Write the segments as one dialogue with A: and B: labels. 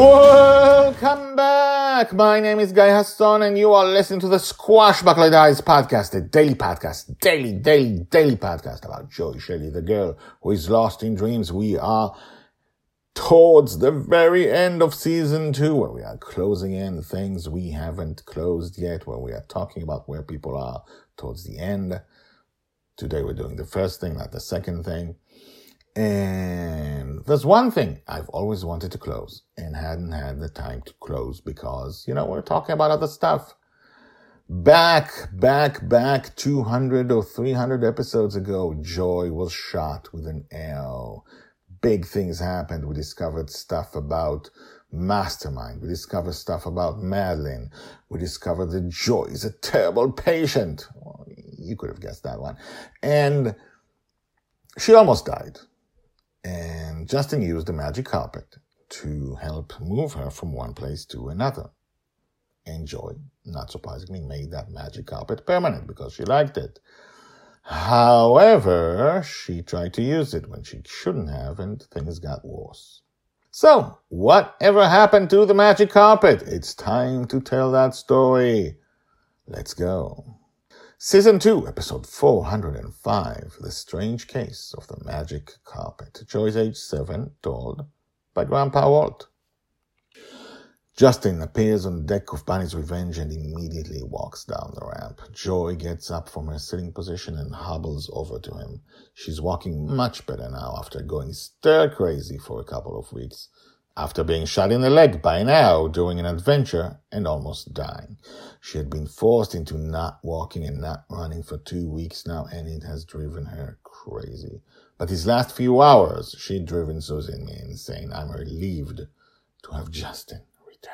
A: Welcome back. My name is Guy Hasson and you are listening to the Squash Squashbuckler Diaries podcast, a daily podcast, daily, daily, daily podcast about Joy Shelley, the girl who is lost in dreams. We are towards the very end of season two, where we are closing in things we haven't closed yet, where we are talking about where people are towards the end. Today we're doing the first thing, not the second thing. And there's one thing I've always wanted to close and hadn't had the time to close because, you know, we're talking about other stuff. Back, back, back 200 or 300 episodes ago, Joy was shot with an arrow. Big things happened. We discovered stuff about Mastermind. We discovered stuff about Madeline. We discovered that Joy is a terrible patient. Well, you could have guessed that one. And she almost died. And Justin used the magic carpet to help move her from one place to another. And Joy, not surprisingly, made that magic carpet permanent because she liked it. However, she tried to use it when she shouldn't have, and things got worse. So, whatever happened to the magic carpet? It's time to tell that story. Let's go. Season 2, episode 405, The Strange Case of the Magic Carpet. Joy's age 7, told by Grandpa Walt. Justin appears on the deck of Bonny's Revenge and immediately walks down the ramp. Joy gets up from her sitting position and hobbles over to him. She's walking much better now after going stir crazy for a couple of weeks after being shot in the leg by an arrow during an adventure and almost dying. She had been forced into not walking and not running for two weeks now, and it has driven her crazy. But these last few hours, she'd driven me insane. I'm relieved to have Justin return.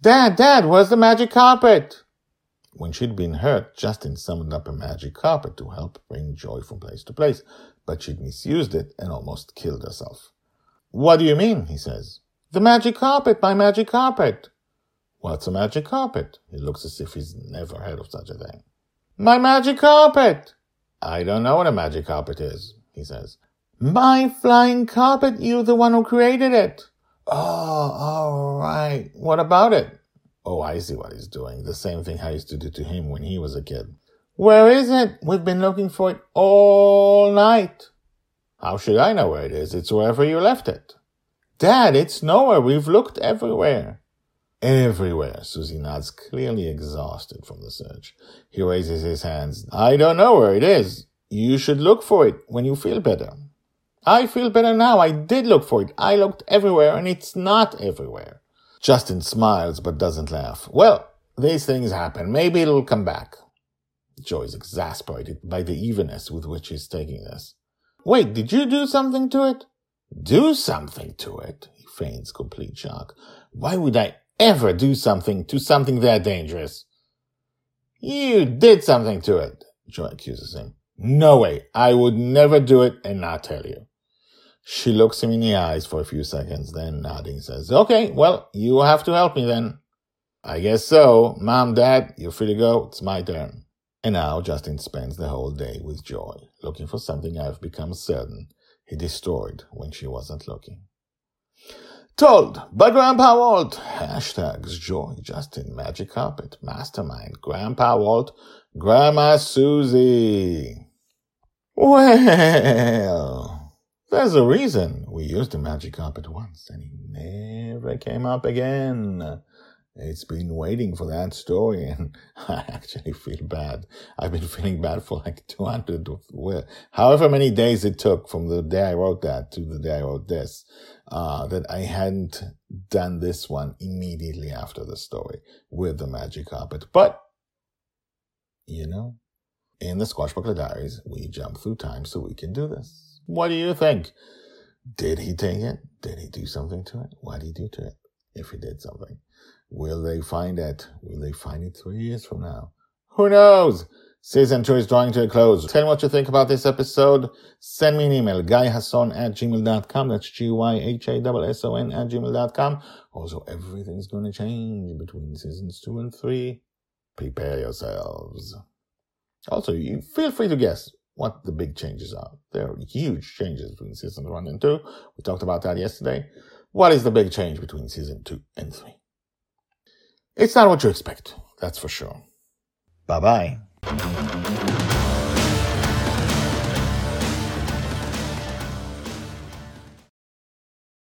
A: Dad, Dad, where's the magic carpet? When she'd been hurt, Justin summoned up a magic carpet to help bring joy from place to place, but she'd misused it and almost killed herself. What do you mean? he says. The magic carpet, my magic carpet. What's a magic carpet? He looks as if he's never heard of such a thing. My magic carpet. I don't know what a magic carpet is, he says. My flying carpet, you're the one who created it. Oh, all right. What about it? Oh, I see what he's doing. The same thing I used to do to him when he was a kid. Where is it? We've been looking for it all night. How should I know where it is? It's wherever you left it. Dad, it's nowhere. We've looked everywhere. Everywhere. Susie nods, clearly exhausted from the search. He raises his hands. I don't know where it is. You should look for it when you feel better. I feel better now. I did look for it. I looked everywhere and it's not everywhere. Justin smiles but doesn't laugh. Well, these things happen. Maybe it'll come back. Joy is exasperated by the evenness with which he's taking this. Wait, did you do something to it? Do something to it? He feigns complete shock. Why would I ever do something to something that dangerous? You did something to it, Joy accuses him. No way. I would never do it and not tell you. She looks him in the eyes for a few seconds, then nodding says, Okay, well, you have to help me then. I guess so. Mom, Dad, you're free to go. It's my turn. And now Justin spends the whole day with Joy, looking for something I've become certain he destroyed when she wasn't looking. Told by Grandpa Walt. Hashtags Joy, Justin, Magic Carpet, Mastermind, Grandpa Walt, Grandma Susie. Well, there's a reason we used the magic carpet once and it never came up again. It's been waiting for that story, and I actually feel bad. I've been feeling bad for like 200, however many days it took from the day I wrote that to the day I wrote this, uh, that I hadn't done this one immediately after the story with the magic carpet. But You know? In the Squashbuckler Diaries, we jump through time so we can do this. What do you think? Did he take it? Did he do something to it? What did he do to it? If he did something. Will they find it? Will they find it three years from now? Who knows? Season 2 is drawing to a close. Tell me what you think about this episode. Send me an email, guyhasson at gmail.com. That's G-Y-H-A-S-S-O-N at gmail.com. Also, everything's going to change between seasons 2 and 3. Prepare yourselves. Also, you feel free to guess what the big changes are. There are huge changes between season 1 and 2. We talked about that yesterday. What is the big change between season 2 and 3? It's not what you expect, that's for sure. Bye bye.